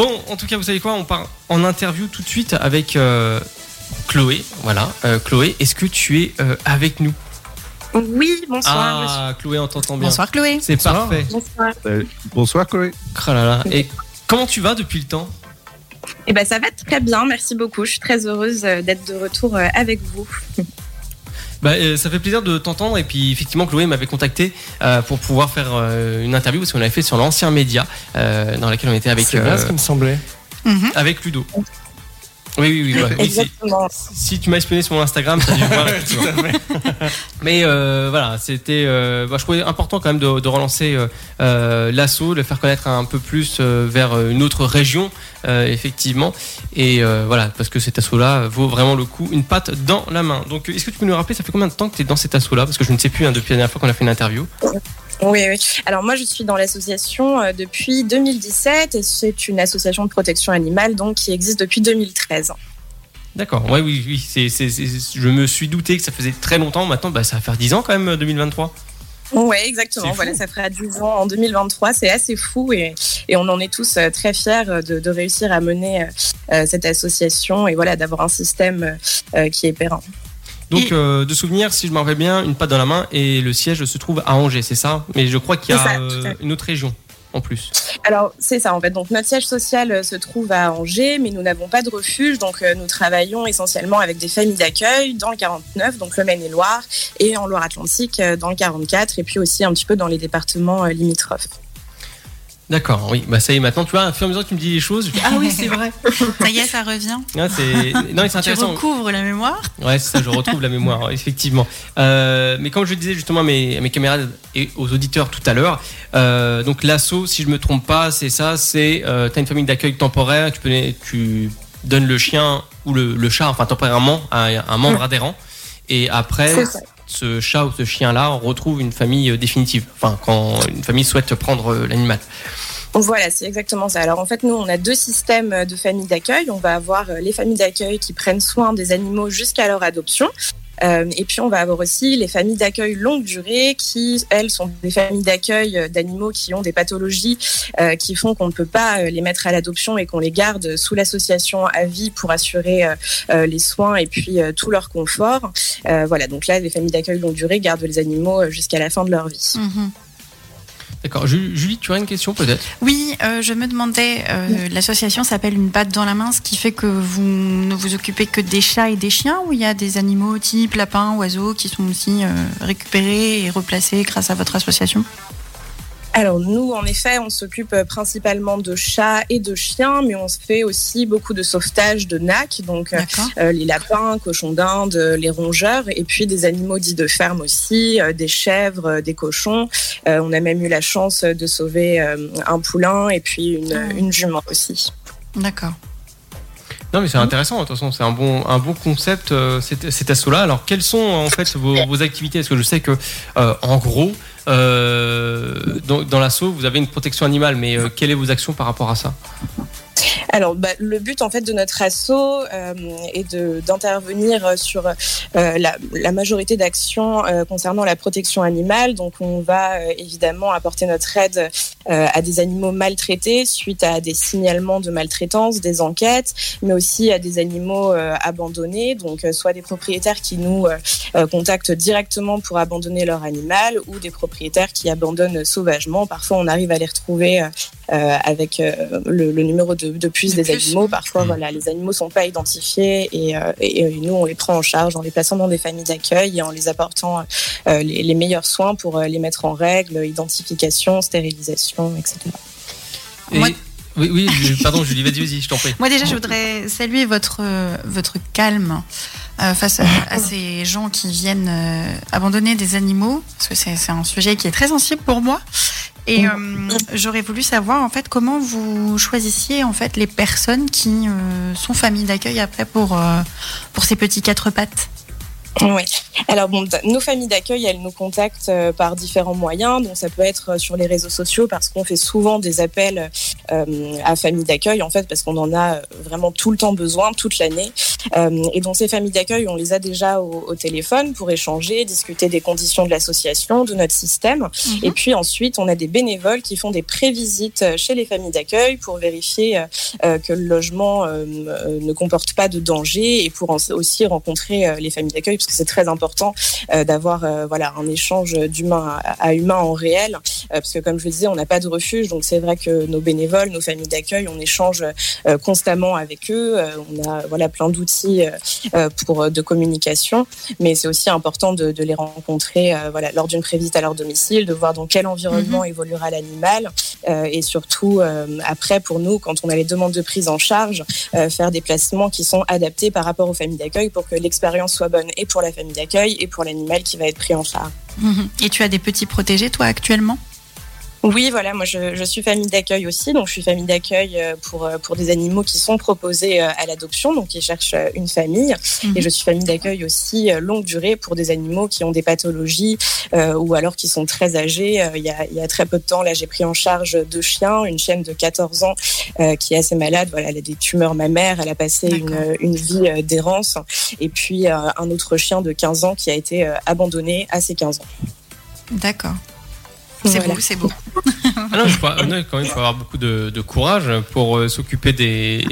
Bon, en tout cas, vous savez quoi On part en interview tout de suite avec euh, Chloé. Voilà, euh, Chloé, est-ce que tu es euh, avec nous? Oui, bonsoir. Ah, Chloé, on t'entend bien. Bonsoir Chloé. C'est Bonsoir. parfait. Bonsoir. Euh, bonsoir Chloé. Oh là là. Et comment tu vas depuis le temps? Eh ben, ça va très bien, merci beaucoup. Je suis très heureuse d'être de retour avec vous. Bah, euh, ça fait plaisir de t'entendre et puis effectivement Chloé m'avait contacté euh, pour pouvoir faire euh, une interview parce qu'on avait fait sur l'ancien média euh, dans laquelle on était avec C'est bien ce qui me semblait. Mhm. avec Ludo. Oui oui oui. Exactement. si tu m'as espionné sur mon Instagram, effectivement. Mais euh, voilà, c'était. euh, bah, je trouvais important quand même de, de relancer euh, euh, l'assaut, de le faire connaître un peu plus euh, vers une autre région, euh, effectivement. Et euh, voilà, parce que cet assaut-là vaut vraiment le coup, une patte dans la main. Donc, est-ce que tu peux nous rappeler, ça fait combien de temps que tu es dans cet assaut-là? Parce que je ne sais plus hein, depuis la dernière fois qu'on a fait une interview. Oui, oui. Alors moi, je suis dans l'association euh, depuis 2017 et c'est une association de protection animale donc qui existe depuis 2013. D'accord, ouais, oui, oui. je me suis douté que ça faisait très longtemps. Maintenant, bah, ça va faire 10 ans quand même, 2023. Oui, exactement. Voilà, ça fera 10 ans en 2023. C'est assez fou et, et on en est tous euh, très fiers euh, de, de réussir à mener cette association et voilà d'avoir un système qui est périn. Donc, euh, de souvenir, si je me rappelle bien, une patte dans la main et le siège se trouve à Angers, c'est ça? Mais je crois qu'il y a ça, euh, une autre région en plus. Alors, c'est ça en fait. Donc, notre siège social euh, se trouve à Angers, mais nous n'avons pas de refuge. Donc, euh, nous travaillons essentiellement avec des familles d'accueil dans le 49, donc le Maine-et-Loire, et en Loire-Atlantique dans le 44, et puis aussi un petit peu dans les départements limitrophes. D'accord, oui, bah ça y est, maintenant, tu vois, à fur et à mesure que tu me dis les choses, je dis, ah oui, c'est vrai. Ça y est, ça revient. Ouais, c'est... Non, mais c'est Tu intéressant. recouvres la mémoire. Ouais, c'est ça, je retrouve la mémoire, effectivement. Euh, mais comme je disais justement à mes, à mes camarades et aux auditeurs tout à l'heure, euh, donc l'assaut, si je me trompe pas, c'est ça, c'est euh, t'as une famille d'accueil temporaire, tu, peux, tu donnes le chien ou le, le chat, enfin temporairement, à un membre adhérent, et après, C'est ça. Ce chat ou ce chien-là retrouve une famille euh, définitive, enfin quand une famille souhaite prendre euh, l'animal. Voilà, c'est exactement ça. Alors en fait, nous, on a deux systèmes de familles d'accueil. On va avoir euh, les familles d'accueil qui prennent soin des animaux jusqu'à leur adoption. Euh, et puis on va avoir aussi les familles d'accueil longue durée qui, elles, sont des familles d'accueil euh, d'animaux qui ont des pathologies euh, qui font qu'on ne peut pas les mettre à l'adoption et qu'on les garde sous l'association à vie pour assurer les soins et puis tout leur confort. Voilà, donc là, les familles d'accueil longue durée gardent les animaux jusqu'à la fin de leur vie. Mhm. D'accord. Ju- Julie, tu as une question peut-être? Oui, euh, je me demandais, euh, l'association s'appelle Une batte dans la main, ce qui fait que vous ne vous occupez que des chats et des chiens ou il y a des animaux type lapins, oiseaux qui sont aussi euh, récupérés et replacés grâce à votre association? Alors nous, en effet, on s'occupe euh, principalement de chats et de chiens, mais on se fait aussi beaucoup de sauvetage de nacs, donc euh, euh, les lapins, cochons d'Inde, les rongeurs, et puis des animaux dits de ferme aussi, euh, des chèvres, des cochons. Euh, on a même eu la chance de sauver euh, un poulain et puis une, Ah. une jument aussi. D'accord. Non, mais c'est intéressant. De toute façon, c'est un bon, un bon concept euh, cet, cet assaut-là. Alors, quelles sont en fait vos, vos activités? Parce que je sais que, euh, en gros, euh, dans, dans l'assaut, vous avez une protection animale, mais euh, quelles sont vos actions par rapport à ça? Alors, bah, le but en fait de notre assaut euh, est d'intervenir sur euh, la, la majorité d'actions euh, concernant la protection animale. Donc, on va euh, évidemment apporter notre aide euh, à des animaux maltraités suite à des signalements de maltraitance, des enquêtes, mais aussi à des animaux euh, abandonnés. Donc, soit des propriétaires qui nous contactent directement pour abandonner leur animal, ou des propriétaires qui abandonnent sauvagement. Parfois, on arrive à les retrouver. avec le, le numéro de, de puce De des animaux. Parfois, Mhm. voilà, les animaux sont pas identifiés et, euh, et, euh, nous, on les prend en charge en les plaçant dans des familles d'accueil et en les apportant euh, les, les meilleurs soins pour euh, les mettre en règle, identification, stérilisation, etc. Et- Moi- Oui, oui, pardon, Julie, vas-y, vas-y, je t'en prie. Moi déjà, je voudrais saluer votre, votre calme euh, face à, à ces gens qui viennent euh, abandonner des animaux, parce que c'est c'est un sujet qui est très sensible pour moi. Et euh, j'aurais voulu savoir en fait comment vous choisissiez en fait les personnes qui euh, sont familles d'accueil après pour euh, pour ces petits quatre pattes? Oui. Alors bon, nos familles d'accueil, elles nous contactent par différents moyens. Donc ça peut être sur les réseaux sociaux parce qu'on fait souvent des appels à familles d'accueil en fait parce qu'on en a vraiment tout le temps besoin toute l'année. Et donc ces familles d'accueil, on les a déjà au, téléphone pour échanger, discuter des conditions de l'association, de notre système. Mhm. Et puis ensuite, on a des bénévoles qui font des prévisites chez les familles d'accueil pour vérifier que le logement ne comporte pas de danger et pour aussi rencontrer les familles d'accueil parce que c'est très important d'avoir voilà un échange d'humain à, humain en réel parce que comme je le disais, on n'a pas de refuge, donc c'est vrai que nos bénévoles, nos familles d'accueil, on échange constamment avec eux. on a voilà plein d'outils pour de communication, mais c'est aussi important de, les rencontrer voilà lors d'une prévisite à leur domicile, de voir dans quel environnement mhm. évoluera l'animal et surtout après pour nous quand on a les demandes de prise en charge, faire des placements qui sont adaptés par rapport aux familles d'accueil pour que l'expérience soit bonne et pour la famille d'accueil et pour l'animal qui va être pris en charge. Mhm. Et tu as des petits protégés toi actuellement? Oui, voilà, moi je, je suis famille d'accueil aussi, donc je suis famille d'accueil euh, pour, euh, pour des animaux qui sont proposés euh, à l'adoption, donc qui cherchent une famille. Mhm. Et je suis famille d'accueil aussi longue durée pour des animaux qui ont des pathologies ou alors qui sont très âgés. il, y a, il y a très peu de temps, là j'ai pris en charge deux chiens, une chienne de 14 ans qui est assez malade, voilà, elle a des tumeurs mammaires, elle a passé une, une vie d'errance, et puis un autre chien de 15 ans qui a été abandonné à ses 15 ans. D'accord. C'est beau, c'est beau. ah non, quand même, il faut avoir beaucoup de, courage pour euh, s'occuper des,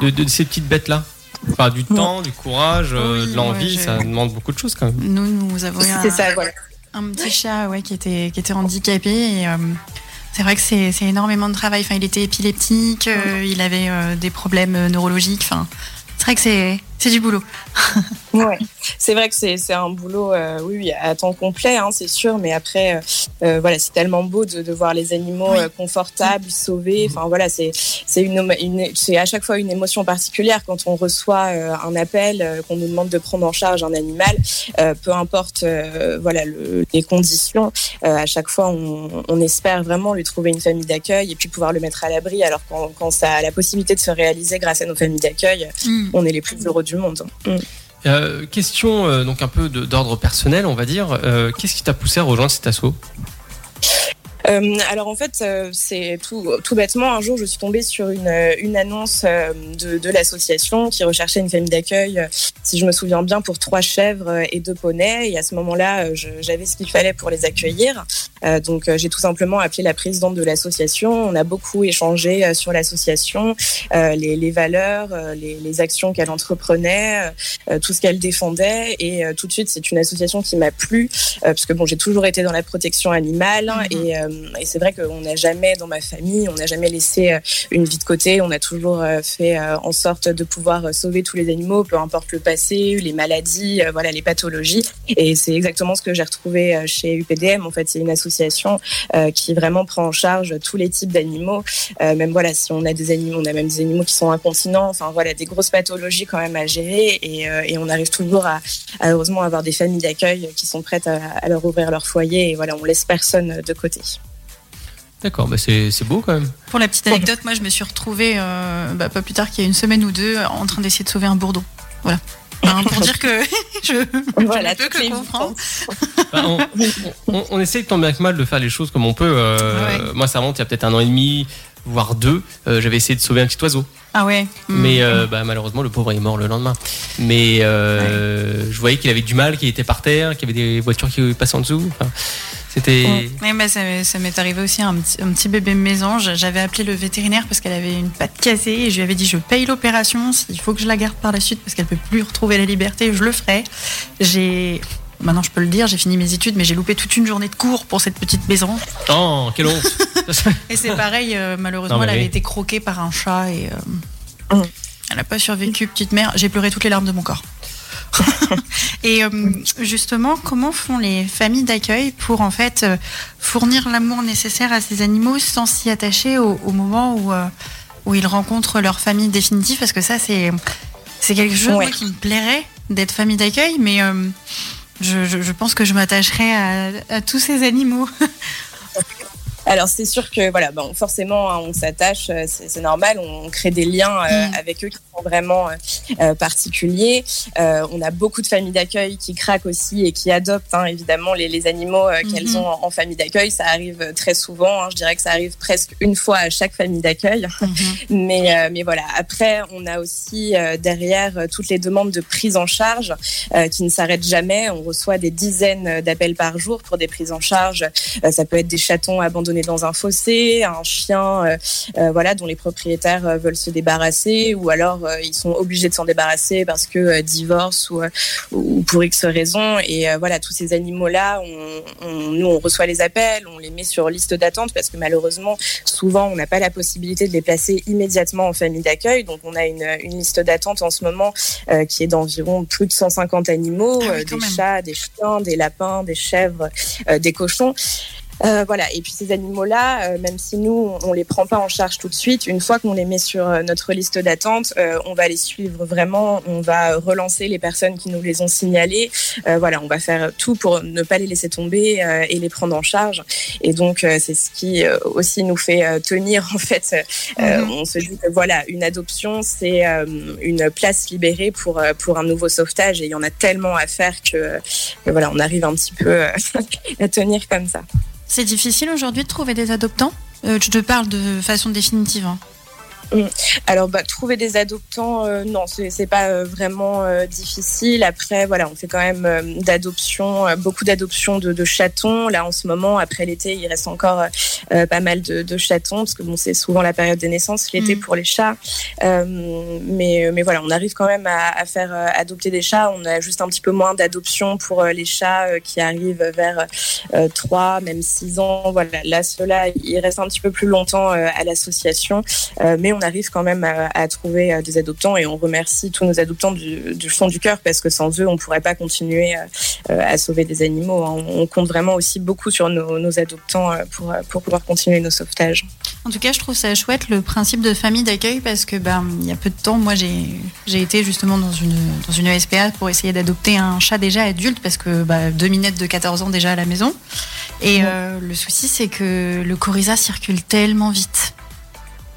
de, ces petites bêtes-là. Enfin, du temps, du courage, euh, de l'envie, ça demande beaucoup de choses quand même. Nous, nous avons un, ça, un petit chat ouais, qui, était, qui était handicapé et euh, c'est vrai que c'est énormément de travail. Enfin, il était épileptique, il avait des problèmes neurologiques. Enfin, c'est vrai que c'est c'est du boulot. ouais, c'est vrai que c'est un boulot, euh, oui, à temps complet, hein, c'est sûr, mais après, euh, euh, voilà, c'est tellement beau de, de, voir les animaux confortables, sauvés. Enfin voilà, c'est c'est une, c'est à chaque fois une émotion particulière quand on reçoit un appel, qu'on nous demande de prendre en charge un animal, peu importe, voilà, le, les conditions. à chaque fois, on, on, espère vraiment lui trouver une famille d'accueil et puis pouvoir le mettre à l'abri. Alors quand, quand ça a la possibilité de se réaliser grâce à nos familles d'accueil, mm. on est les plus heureux du monde. Mm. Euh, question euh, donc un peu d'ordre personnel, on va dire. Euh, qu'est-ce qui t'a poussé à rejoindre cet assaut? Euh, alors en fait, euh, c'est tout, tout bêtement, un jour je suis tombée sur une, une annonce euh, de, de l'association qui recherchait une famille d'accueil, si je me souviens bien, pour trois chèvres et deux poneys. Et à ce moment-là, j'avais ce qu'il fallait pour les accueillir. donc j'ai tout simplement appelé la présidente de l'association. On a beaucoup échangé sur l'association, les, les, valeurs, les, les actions qu'elle entreprenait, tout ce qu'elle défendait. Et tout de suite, c'est une association qui m'a plu, parce que bon, j'ai toujours été dans la protection animale mm-hmm. et euh, et c'est vrai qu'on n'a jamais, dans ma famille, on n'a jamais laissé euh, une vie de côté. On a toujours euh, fait en sorte de pouvoir sauver tous les animaux, peu importe le passé, les maladies, voilà, les pathologies. Et c'est exactement ce que j'ai retrouvé chez UPDM. En fait, c'est une association qui vraiment prend en charge tous les types d'animaux. même voilà, si on a des animaux, on a même des animaux qui sont incontinents. Enfin voilà, des grosses pathologies quand même à gérer. Et, et on arrive toujours à, heureusement avoir des familles d'accueil qui sont prêtes à, à leur ouvrir leur foyer. Et voilà, on laisse personne de côté. D'accord, bah c'est beau quand même. Pour la petite anecdote, moi je me suis retrouvée euh, bah, pas plus tard qu'il y a une semaine ou deux en train d'essayer de sauver un bourdon. Voilà. Pour dire que je, voilà, peux que comprendre. Bah, on, on, essaye tant bien que mal de faire les choses comme on peut. Euh, moi, ça remonte il y a peut-être un an et demi, voire deux. Euh, j'avais essayé de sauver un petit oiseau. Ah ouais. Mais mm. bah, malheureusement, le pauvre est mort le lendemain. Mais je voyais qu'il avait du mal, qu'il était par terre, qu'il y avait des voitures qui passaient en dessous. Enfin, c'était. mais ça m'est arrivé aussi un petit, un petit bébé mésange. J'avais appelé le vétérinaire parce qu'elle avait une patte cassée et je lui avais dit je paye l'opération. S'il faut que je la garde par la suite parce qu'elle peut plus retrouver la liberté, je le ferai. J'ai maintenant je peux le dire, j'ai fini mes études, mais j'ai loupé toute une journée de cours pour cette petite maison. Oh, quelle honte Et c'est pareil, euh, malheureusement, elle avait été croquée par un chat et euh, elle n'a pas survécu, petite mère. J'ai pleuré toutes les larmes de mon corps. et euh, justement, comment font les familles d'accueil pour en fait euh, fournir l'amour nécessaire à ces animaux sans s'y attacher au, moment où, euh, où ils rencontrent leur famille définitive? Parce que ça, c'est c'est quelque chose qui me plairait d'être famille d'accueil, mais je, je, pense que je m'attacherai à, à tous ces animaux. Alors c'est sûr que voilà, bon, forcément hein, on s'attache, c'est normal, on crée des liens euh, mm. avec eux qui sont vraiment particulier. on a beaucoup de familles d'accueil qui craquent aussi et qui adoptent hein, évidemment les, animaux qu'elles mhm. ont en, famille d'accueil. Ça arrive très souvent. Hein. je dirais que ça arrive presque une fois à chaque famille d'accueil. Mhm. mais, mais voilà. Après, on a aussi derrière toutes les demandes de prise en charge qui ne s'arrêtent jamais. On reçoit des dizaines d'appels par jour pour des prises en charge. ça peut être des chatons abandonnés dans un fossé, un chien euh, euh, voilà, dont les propriétaires euh, veulent se débarrasser, ou alors ils sont obligés de s'en débarrasser parce que divorce ou, ou pour X raisons. Et voilà, tous ces animaux-là, on, nous, on reçoit les appels, on les met sur liste d'attente parce que malheureusement, souvent, on n'a pas la possibilité de les placer immédiatement en famille d'accueil. Donc, on a une, une liste d'attente en ce moment qui est d'environ plus de 150 animaux, ah des chats, des chiens, des lapins, des chèvres, des cochons. Euh, voilà. Et puis ces animaux-là, euh, même si nous on les prend pas en charge tout de suite, une fois qu'on les met sur euh, notre liste d'attente, on va les suivre vraiment. On va relancer les personnes qui nous les ont signalés. voilà, on va faire tout pour ne pas les laisser tomber et les prendre en charge. Et donc c'est ce qui aussi nous fait tenir en fait. Mhm. On se dit que voilà, une adoption c'est une place libérée pour pour un nouveau sauvetage et il y en a tellement à faire que, que voilà, on arrive un petit peu à tenir comme ça. C'est difficile aujourd'hui de trouver des adoptants euh, Je te parle de façon définitive. Hein. Mm. Alors, bah, trouver des adoptants, euh, non, c'est pas euh, vraiment euh, difficile. Après, voilà, on fait quand même d'adoption, beaucoup d'adoptions de, chatons. Là, en ce moment, après l'été, il reste encore pas mal de, chatons parce que bon, c'est souvent la période des naissances l'été mm. pour les chats. mais, mais voilà, on arrive quand même à, faire adopter des chats. On a juste un petit peu moins d'adoptions pour les chats qui arrivent vers 3, même 6 ans. Voilà, là, ceux-là, ils restent un petit peu plus longtemps à l'association. mais on arrive quand même à, trouver euh, des adoptants et on remercie tous nos adoptants du, fond du cœur parce que sans eux, on ne pourrait pas continuer euh, euh, à sauver des animaux. Hein. On compte vraiment aussi beaucoup sur nos, adoptants pour, pour pouvoir continuer nos sauvetages. En tout cas, je trouve ça chouette le principe de famille d'accueil parce que ben, il y a peu de temps, moi j'ai été justement dans une, dans une ESPA pour essayer d'adopter un chat déjà adulte parce que bah, deux minettes de 14 ans déjà à la maison. Et le souci, c'est que le coryza circule tellement vite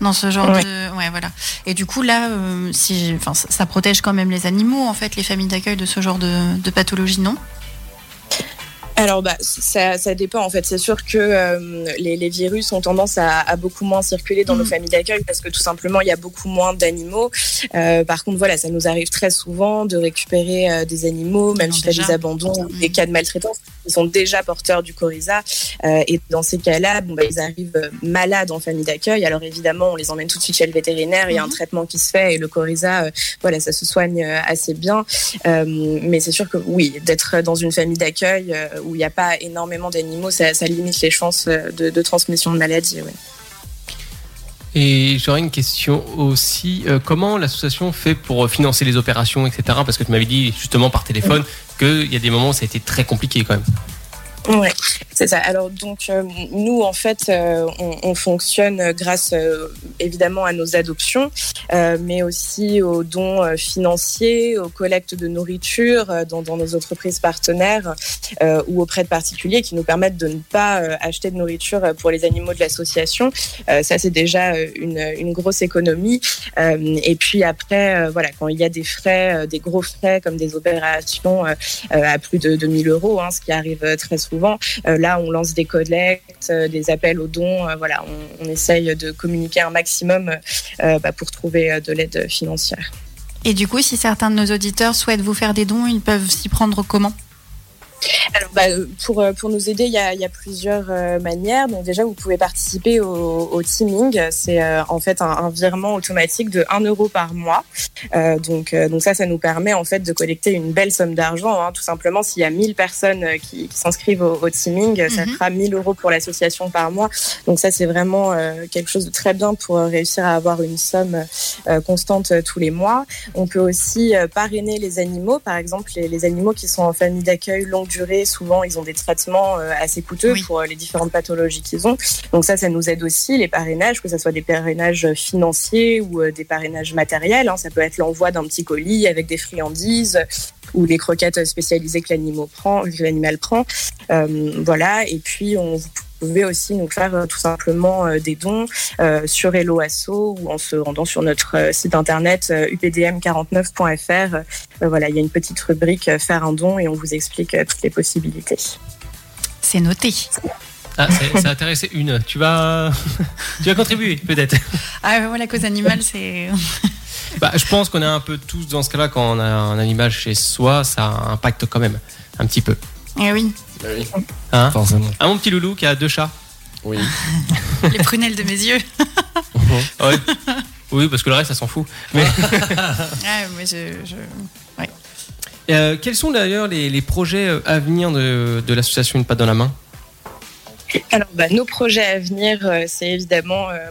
dans ce genre de ouais voilà. Et du coup là euh, si enfin ça protège quand même les animaux en fait les familles d'accueil de ce genre de, de pathologie non? Alors, bah, ça, ça, dépend en fait. C'est sûr que euh, les, les, virus ont tendance à, à, beaucoup moins circuler dans nos mm. familles d'accueil parce que tout simplement il y a beaucoup moins d'animaux. Euh, par contre, voilà, ça nous arrive très souvent de récupérer euh, des animaux, même suite à des abandons, mm. des cas de maltraitance. Ils sont déjà porteurs du coryza euh, et dans ces cas-là, bon, bah, ils arrivent malades en famille d'accueil. Alors évidemment, on les emmène tout de suite chez le vétérinaire. Il y a un mm. traitement qui se fait et le coryza, voilà, ça se soigne assez bien. mais c'est sûr que oui, d'être dans une famille d'accueil où il n'y a pas énormément d'animaux, ça, limite les chances de, transmission de maladies. Et j'aurais une question aussi. Euh, comment l'association fait pour financer les opérations, etc. Parce que tu m'avais dit justement par téléphone qu'il y a des moments où ça a été très compliqué quand même. Oui, c'est ça. Alors donc euh, nous en fait euh, on, fonctionne grâce euh, évidemment à nos adoptions, mais aussi aux dons financiers, aux collectes de nourriture dans, nos entreprises partenaires ou auprès de particuliers qui nous permettent de ne pas acheter de nourriture pour les animaux de l'association. ça c'est déjà une, une, grosse économie. et puis après voilà quand il y a des frais, des gros frais comme des opérations à plus de 2000 euros, hein, ce qui arrive très souvent euh, là, on lance des collectes, euh, des appels aux dons. Euh, voilà, on, essaye de communiquer un maximum bah, pour trouver de l'aide financière. Et du coup, si certains de nos auditeurs souhaitent vous faire des dons, ils peuvent s'y prendre comment? Alors, bah, pour, euh, pour nous aider, il y a, y a plusieurs euh, manières. Donc déjà, vous pouvez participer au, au teaming. C'est euh, en fait un, un, virement automatique de 1 euro par mois. Euh, donc, donc ça, ça nous permet en fait de collecter une belle somme d'argent. Hein. Tout simplement, s'il y a 1000 personnes qui, qui s'inscrivent au, au, teaming, ça mhm. fera 1000 euros pour l'association par mois. Donc ça, c'est vraiment quelque chose de très bien pour réussir à avoir une somme constante tous les mois. On peut aussi parrainer les animaux. Par exemple, les, les animaux qui sont en famille d'accueil longue durée, souvent ils ont des traitements euh, assez coûteux pour euh, les différentes pathologies qu'ils ont. Donc ça, ça nous aide aussi, les parrainages, que ce soit des parrainages financiers ou euh, des parrainages matériels. Hein. Ça peut être l'envoi d'un petit colis avec des friandises ou des croquettes spécialisées que l'animal prend. Que l'animal prend. voilà. Et puis on pouvez aussi nous faire tout simplement des dons sur Hello Asso ou en se rendant sur notre site internet updm49.fr. voilà, il y a une petite rubrique faire un don et on vous explique toutes les possibilités. C'est noté. Ah, ça a intéressé une. Tu vas, tu vas contribuer peut-être. Ah, la cause animale, c'est. Bah, je pense qu'on est un peu tous dans ce cas-là quand on a un animal chez soi, ça impacte quand même un petit peu. Eh oui. Bah oui. Hein Forcément. Ah, mon petit loulou qui a deux chats. Oui. Les prunelles de mes yeux. ouais. Oui, parce que le reste, ça s'en fout. Mais... ah, mais je, je... Ouais. Euh, quels sont d'ailleurs les, les, projets euh, à venir de, de l'association Une patte dans la main? Alors, bah, nos projets à venir, euh, c'est évidemment euh,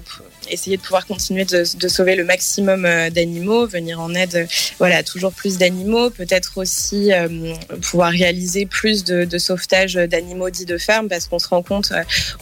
essayer de pouvoir continuer de, sauver le maximum euh, d'animaux, venir en aide, voilà, toujours plus d'animaux, peut-être aussi pouvoir réaliser plus de, de sauvetage d'animaux dits de ferme, parce qu'on se rend compte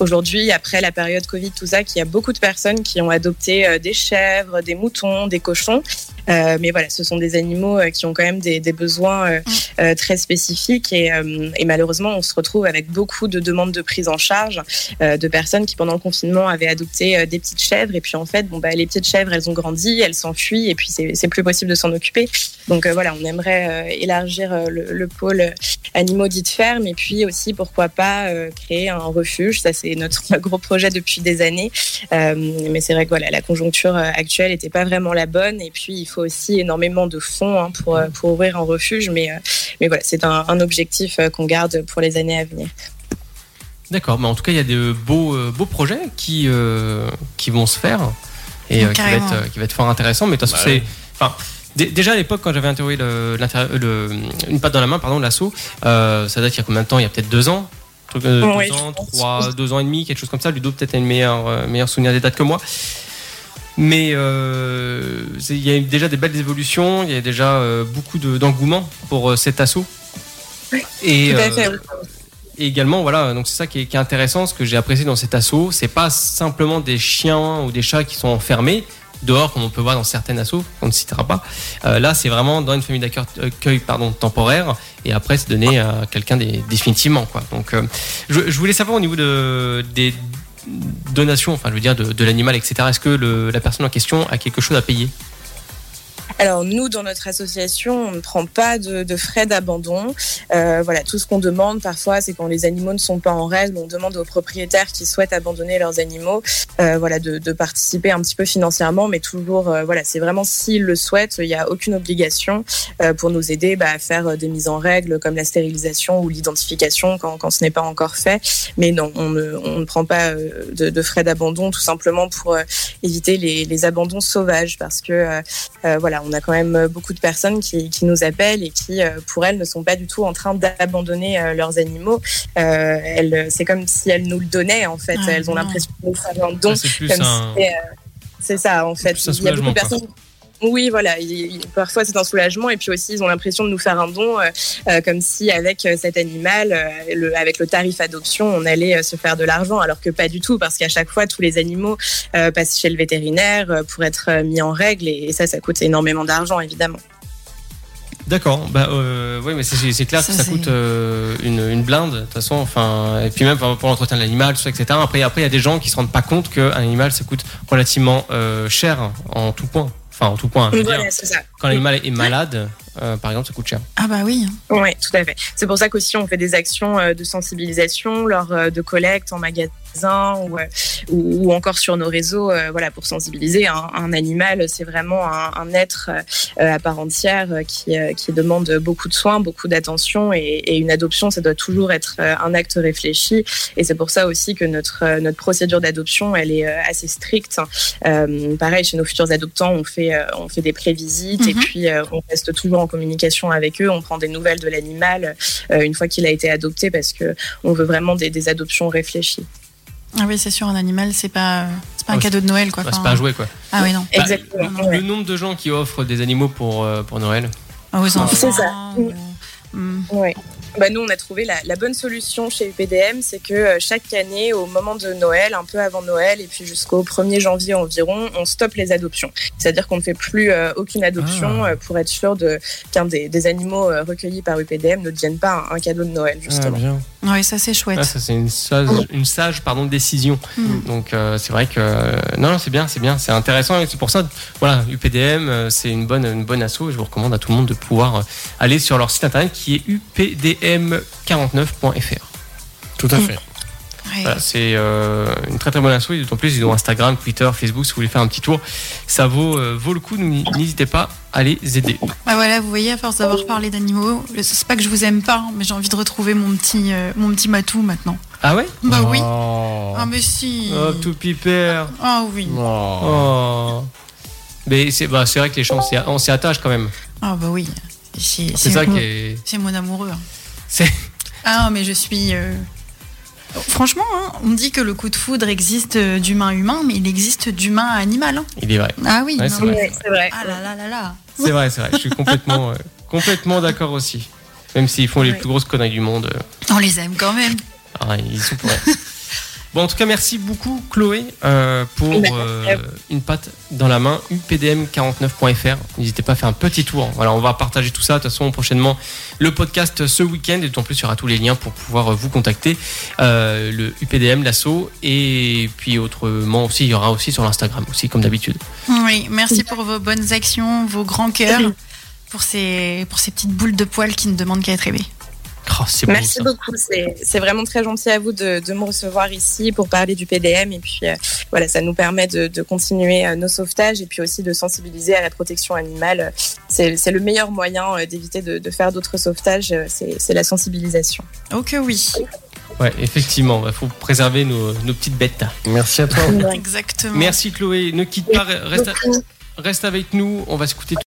aujourd'hui, après la période Covid, tout ça, qu'il y a beaucoup de personnes qui ont adopté des chèvres, des moutons, des cochons, euh, mais voilà, ce sont des animaux euh, qui ont quand même des, des besoins euh, mm. très spécifiques et, et, malheureusement, on se retrouve avec beaucoup de demandes de prise en charge de personnes qui, pendant le confinement, avaient adopté des petites chèvres et puis en fait, bon, bah, les petites chèvres, elles ont grandi, elles s'enfuient et puis c'est plus possible de s'en occuper. Donc voilà, on aimerait élargir le, le, pôle animaux dits de ferme et puis aussi, pourquoi pas, créer un refuge. Ça, c'est notre gros projet depuis des années. mais c'est vrai que voilà, la conjoncture actuelle n'était pas vraiment la bonne et puis il faut aussi énormément de fonds hein, pour, euh, pour ouvrir un refuge, mais, euh, mais voilà, c'est un, objectif euh, qu'on garde pour les années à venir. D'accord, mais en tout cas, il y a de beaux, beaux projets qui, qui vont se faire et qui, va être, qui va être fort intéressant. Mais de toute façon, c'est. Enfin, Déjà à l'époque, quand j'avais interviewé le, une patte dans la main, pardon, l'assaut, ça date il y a combien de temps? Il y a peut-être deux ans? Deux ans, trois, deux ans et demi, quelque chose comme ça. Ludo peut-être a une meilleure, meilleure souvenir des dates que moi. Mais euh, il y a déjà des belles évolutions, il y a déjà euh, beaucoup d'engouement pour euh, cet assaut. Et, et également, voilà, donc c'est ça qui est, intéressant, ce que j'ai apprécié dans cet assaut, c'est pas simplement des chiens ou des chats qui sont enfermés dehors, comme on peut voir dans certains assauts, qu'on ne citera pas. là, c'est vraiment dans une famille d'accueil pardon, temporaire, et après, c'est donné à quelqu'un définitivement. Quoi. Donc, je, je, voulais savoir au niveau de, des donation, enfin je veux dire de, l'animal, etc. Est-ce que la personne en question a quelque chose à payer? Alors nous, dans notre association, on ne prend pas de, frais d'abandon. Euh, voilà, tout ce qu'on demande parfois, c'est quand les animaux ne sont pas en règle, on demande aux propriétaires qui souhaitent abandonner leurs animaux, euh, voilà, de, participer un petit peu financièrement, mais toujours, euh, voilà, c'est vraiment s'ils le souhaitent, il n'y a aucune obligation pour nous aider bah, à faire des mises en règle comme la stérilisation ou l'identification quand, ce n'est pas encore fait. Mais non, on ne, prend pas de, frais d'abandon tout simplement pour éviter les, les, abandons sauvages parce que voilà on a quand même euh, beaucoup de personnes qui, nous appellent et qui, euh, pour elles, ne sont pas du tout en train d'abandonner euh, leurs animaux. c'est comme si elles nous le donnaient, en fait. Ah, elles ont l'impression de nous faire un don. c'est ça, en fait. Il y a beaucoup de personnes. Oui, voilà. parfois, c'est un soulagement. Et puis aussi, ils ont l'impression de nous faire un don, euh, euh, comme si avec euh, cet animal, avec le tarif adoption, on allait se faire de l'argent. Alors que pas du tout, parce qu'à chaque fois, tous les animaux passent chez le vétérinaire pour être mis en règle. Et, ça, ça coûte énormément d'argent, évidemment. D'accord, bah oui, mais c'est clair que ça coûte une, blinde de toute façon. Enfin, et puis même pour l'entretien de l'animal, tout ça, etc. Après, après, il y a des gens qui se rendent pas compte qu'un animal ça coûte relativement cher en tout point. Enfin, en tout point. Quand l'animal est malade, euh, par exemple, ça coûte cher. Ah bah oui. Oui, tout à fait. C'est pour ça qu'aussi on fait des actions euh, de sensibilisation lors euh, de collectes en magasin ou, ou, encore sur nos réseaux, voilà, pour sensibiliser. Un, animal, c'est vraiment un, être à part entière qui, qui, demande beaucoup de soins, beaucoup d'attention et, une adoption, ça doit toujours être un acte réfléchi. Et c'est pour ça aussi que notre, notre procédure d'adoption, elle est assez stricte. pareil, chez nos futurs adoptants, on fait, on fait des prévisites et mhm. puis on reste toujours en communication avec eux, on prend des nouvelles de l'animal euh, une fois qu'il a été adopté parce que on veut vraiment des, adoptions réfléchies. Ah oui, c'est sûr, un animal, c'est pas, pas un cadeau de Noël, quoi. c'est pas un jouet, quoi. Ah oui, non. Bah, Exactement. Le nombre de gens qui offrent des animaux pour, euh, pour Noël. Ah, aux enfants. C'est ça. Oui bah, Nous, on a trouvé la, la, bonne solution chez UPDM, c'est que euh, chaque année, au moment de Noël, un peu avant Noël, et puis jusqu'au 1er janvier environ, on stoppe les adoptions. C'est-à-dire qu'on ne fait plus euh, aucune adoption ah. euh, pour être sûr qu'un des, des, animaux recueillis par UPDM ne deviennent pas un, cadeau de Noël, justement. Ah, Oui, ça c'est chouette. Ah, ça c'est une sage, une sage pardon, décision. Mm. Donc euh, c'est vrai que euh, non, non c'est bien, c'est bien, c'est intéressant et c'est pour ça, voilà, UPDM, euh, c'est une bonne, une bonne asso. Et je vous recommande à tout le monde de pouvoir aller sur leur site internet qui est updm49.fr. Tout à fait. Ouais. Voilà, c'est euh, une très très bonne asso. Et d'autant plus, ils ont Instagram, Twitter, Facebook. Si vous voulez faire un petit tour, ça vaut, euh, vaut le coup. N'hésitez pas à les aider. Bah voilà, vous voyez, à force d'avoir parlé d'animaux, c'est pas que je vous aime pas, hein, mais j'ai envie de retrouver mon petit, euh, mon petit matou maintenant. Ah ouais? Bah oui. Oh. Ah mais si. Oh, tout pipère. Ah oui. Oh. Oh. Mais c'est bah, c'est vrai que les gens, on s'y- attache quand même. Ah bah oui. C'est ça mon, qui est. c'est mon amoureux. hein. C'est. Ah mais je suis. euh, Franchement, hein, on dit que le coup de foudre existe euh, d'humain à humain, mais il existe d'humain à animal. hein. Il est vrai. Ah oui. Ouais, c'est vrai. C'est vrai. Ah là là là là. C'est vrai, c'est vrai. Je suis complètement, euh, complètement d'accord aussi. Même s'ils font les Ouais. plus grosses conneries du monde, euh, On les aime quand même. ah, ils sont pour rien. Bon, en tout cas, merci beaucoup, Chloé, euh, pour Merci euh, à vous. une patte dans la main, updm49.fr. N'hésitez pas à faire un petit tour. Voilà, on va partager tout ça. De toute façon, prochainement, le podcast ce week-end. Et d'autant plus, il y aura tous les liens pour pouvoir euh, vous contacter. Euh, le UPDM, l'asso. Et puis, autrement aussi, il y aura aussi sur l'Instagram, aussi, comme d'habitude. Oui, merci pour vos bonnes actions, vos grands cœurs, pour ces, pour ces petites boules de poils qui ne demandent qu'à être aimées. Oh, beau, Merci ça. beaucoup. C'est vraiment très gentil à vous de, de me recevoir ici pour parler du PDM. Et puis, euh, voilà, ça nous permet de, de continuer euh, nos sauvetages et puis aussi de sensibiliser à la protection animale. C'est le meilleur moyen euh, d'éviter de, de faire d'autres sauvetages. C'est la sensibilisation. Oh que oui, Ouais, effectivement, il faut préserver nos, nos petites bêtes. Merci à toi. exactement. Merci Chloé, ne quitte pas, reste, reste avec nous, on va s'écouter